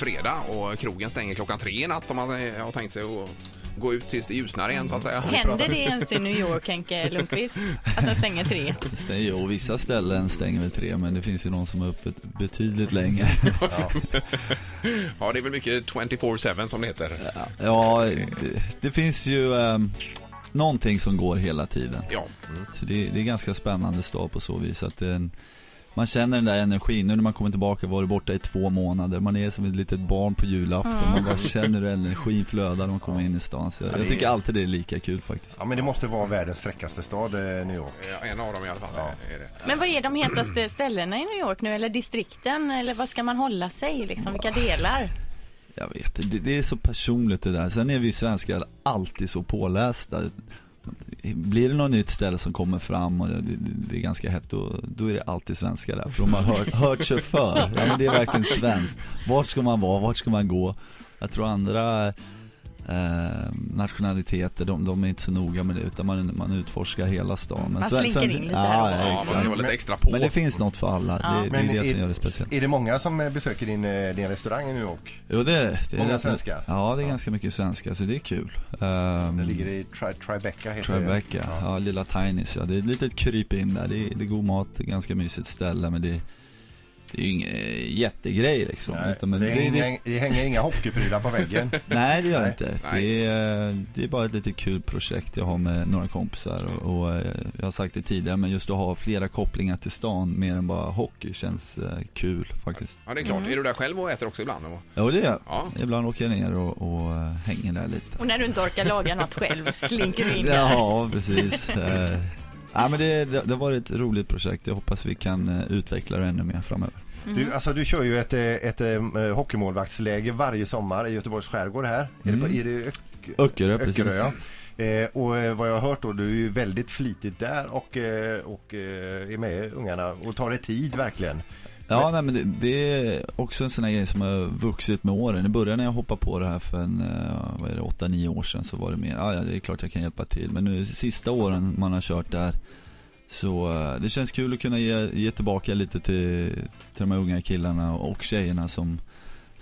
fredag och krogen stänger klockan tre i natt om man eh, har tänkt sig att gå ut tills det ljusnar igen så att säga. Händer det ens i New York, Henke Lundqvist? Att den stänger tre? Jo, vissa ställen stänger väl tre, men det finns ju någon som är öppet betydligt längre. Ja, det är väl mycket 24-7 som det heter. Ja, det, det finns ju um, någonting som går hela tiden. Ja, Så det, det är ganska spännande stad på så vis att det är en, man känner den där energin. Nu när man kommer tillbaka var det borta i två månader. Man är som ett litet barn på julafton. Man bara känner hur energin flödar när man kommer in i stan. Så jag, jag tycker alltid det är lika kul faktiskt. Ja men det måste vara världens fräckaste stad, eh, New York. ja, en av dem i alla fall är det. Men vad är de hetaste ställena i New York nu? Eller distrikten? Eller vad ska man hålla sig? Liksom, vilka delar? Jag vet det, det är så personligt det där. Sen är vi svenskar alltid så pålästa. Blir det något nytt ställe som kommer fram och det, det, det är ganska hett, då, då är det alltid svenskar där. För de har hört, hört sig för. Ja, men det är verkligen svenskt. Vart ska man vara? Vart ska man gå? Jag tror andra eh, nationaliteter, de, de är inte så noga med det utan man, man utforskar hela stan. Men Man slinker sen- in lite ja, här. ja, Ja, man ska vara lite extra på. Men det finns något för alla. Ja. Det, det är det som är- gör det speciellt. Är det många som eh, besöker din, eh, din restaurang i New York? Jo det är det. det är Många svenskar? Ja det är ganska mycket svenskar så det är kul. Um, Den ligger i tri Tribeca heter Tribeca, det. ja. lilla Tinys ja. Det är ett litet kryp in där. Det är, det är god mat, det är ganska mysigt ställe men det, det är ju ingen jättegrej liksom. Nej, Utan, men det, det, hänger, det, hänger inga hockeyprylar på väggen. nej det gör det Nej. inte. Nej. Det är, det är bara ett litet kul projekt jag har med några kompisar och, och eh, jag har sagt det tidigare men just att ha flera kopplingar till stan mer än bara hockey känns eh, kul faktiskt. Ja, det är klart. Är du där själv och äter också ibland? eller? Ja det är jag. Ja. Ibland åker jag ner och, och eh, hänger där lite. Och när du inte orkar laga något själv slinker du in där. Ja, precis. Eh, ja, men det, det, det har varit ett roligt projekt. Jag hoppas vi kan eh, utveckla det ännu mer framöver. Du, alltså, du kör ju ett, eh, ett, ett hockeymålvaktsläge varje sommar i Göteborgs skärgård här. Är det, på, är det Ök, Öckerö, precis. Öckerö, ja. Eh, och eh, vad jag har hört då, du är ju väldigt flitigt där och, eh, och eh, är med ungarna och tar dig tid verkligen. Ja, nej, men det, det är också en sån här grej som har vuxit med åren. I början när jag hoppade på det här för en, eh, vad är det, 8-9 år sedan så var det mer, ja, ja det är klart jag kan hjälpa till. Men nu sista åren man har kört där så eh, det känns kul att kunna ge, ge tillbaka lite till, till de här unga killarna och tjejerna som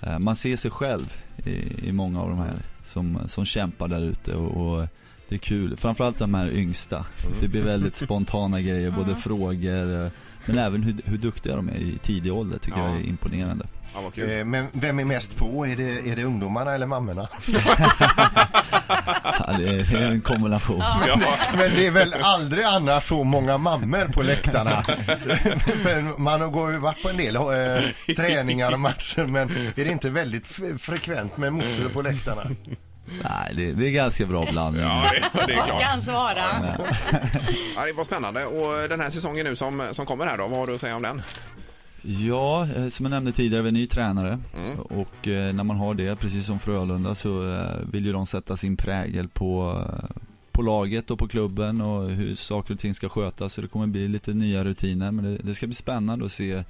eh, man ser sig själv i, i många av de här som, som kämpar där ute och, och det är kul. Framförallt de här yngsta. Det blir väldigt spontana grejer, både frågor men även hur, hur duktiga de är i tidig ålder tycker Ja. jag är imponerande. Ja, vad kul. Eh, men vem är mest på? Är det, är det ungdomarna eller mammorna? Ja, det är en kombination. Men det är väl aldrig annars så många mammor på läktarna? För man har ju varit på en del eh, träningar och matcher men är det inte väldigt frekvent med morsor på läktarna? Nej, det, det är ganska bra blandning. Ja, det, det är Vad ska klart. han svara? Ja, det var spännande. Och den här säsongen nu som, som kommer här då, vad har du att säga om den? Ja, eh, som jag nämnde tidigare, vi är ny tränare. Mm. Och eh, när man har det, precis som Frölunda, så eh, vill ju de sätta sin prägel på, eh, på laget och på klubben och hur saker och ting ska skötas. Så det kommer bli lite nya rutiner, men det, det ska bli spännande att se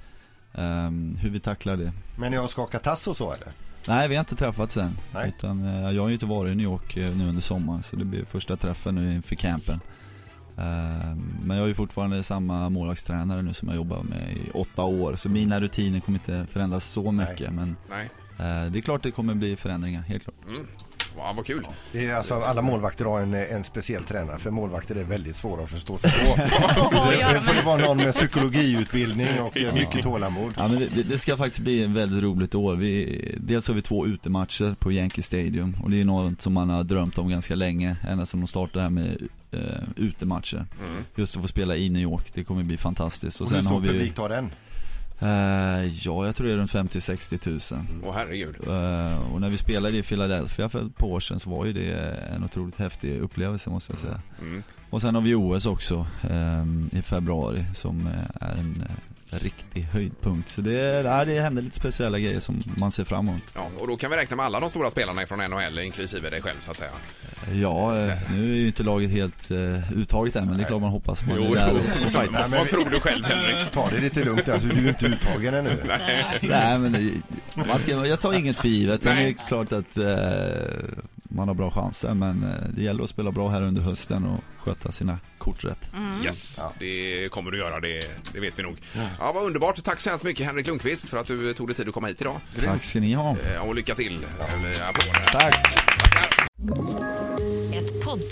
ehm, hur vi tacklar det. Men jag har skakat tass och så eller? Nej, vi har inte träffats än. Nej. Utan, eh, jag har ju inte varit i New York eh, nu under sommaren, så det blir första träffen nu inför campen. Ehm, Men jag är ju fortfarande samma målvaktstränare nu som jag jobbar med i åtta år, så mina rutiner kommer inte förändras så mycket. Men Nej. eh, det är klart det kommer bli förändringar, helt klart. Mm. Ja, vad kul. Det är alltså, alla målvakter har en, en speciell tränare för målvakter är väldigt svåra att förstå sig på. Det de får det vara någon med psykologiutbildning och mycket tålamod. Ja, men det, det- det ska faktiskt bli en väldigt roligt år. Vi, dels har vi två utematcher på Yankee Stadium och det är något som man har drömt om ganska länge, ända sedan de startade här med eh, utematcher. Mm. Just att få spela i New York, det kommer bli fantastiskt. Och hur stor har vi ju- publik tar den? Eh, ja, jag tror det är runt 50-60 tusen. Åh herregud. Eh, och när vi spelade i Philadelphia för ett par år sedan så var ju det en otroligt häftig upplevelse måste jag säga. Mm. Och sen har vi OS också ehm, i februari som eh, är en eh, riktig höjdpunkt. Så det, är- det händer lite speciella grejer som man ser fram emot. Ja, och då kan vi räkna med alla de stora spelarna från NHL, inklusive dig själv så att säga. Ja, eh, nu är ju inte laget helt uh, uttaget än men det är klart man hoppas man Jo, är där och, fightas. Vad tror du själv Henrik? Ta det lite lugnt alltså, du är ju inte uttagen ännu. Nej men det, man ska, jag tar inget för givet. Är det Nej. klart att eh, man har bra chanser. Men det gäller att spela bra här under hösten och sköta sina kort rätt. Yes, det kommer du göra, det, det vet vi nog. Ja, vad underbart. Tack så hemskt mycket Henrik Lundqvist för att du tog dig tid att komma hit idag. Tack ska ni ha. Och lycka till. Applåder. Tack. Ett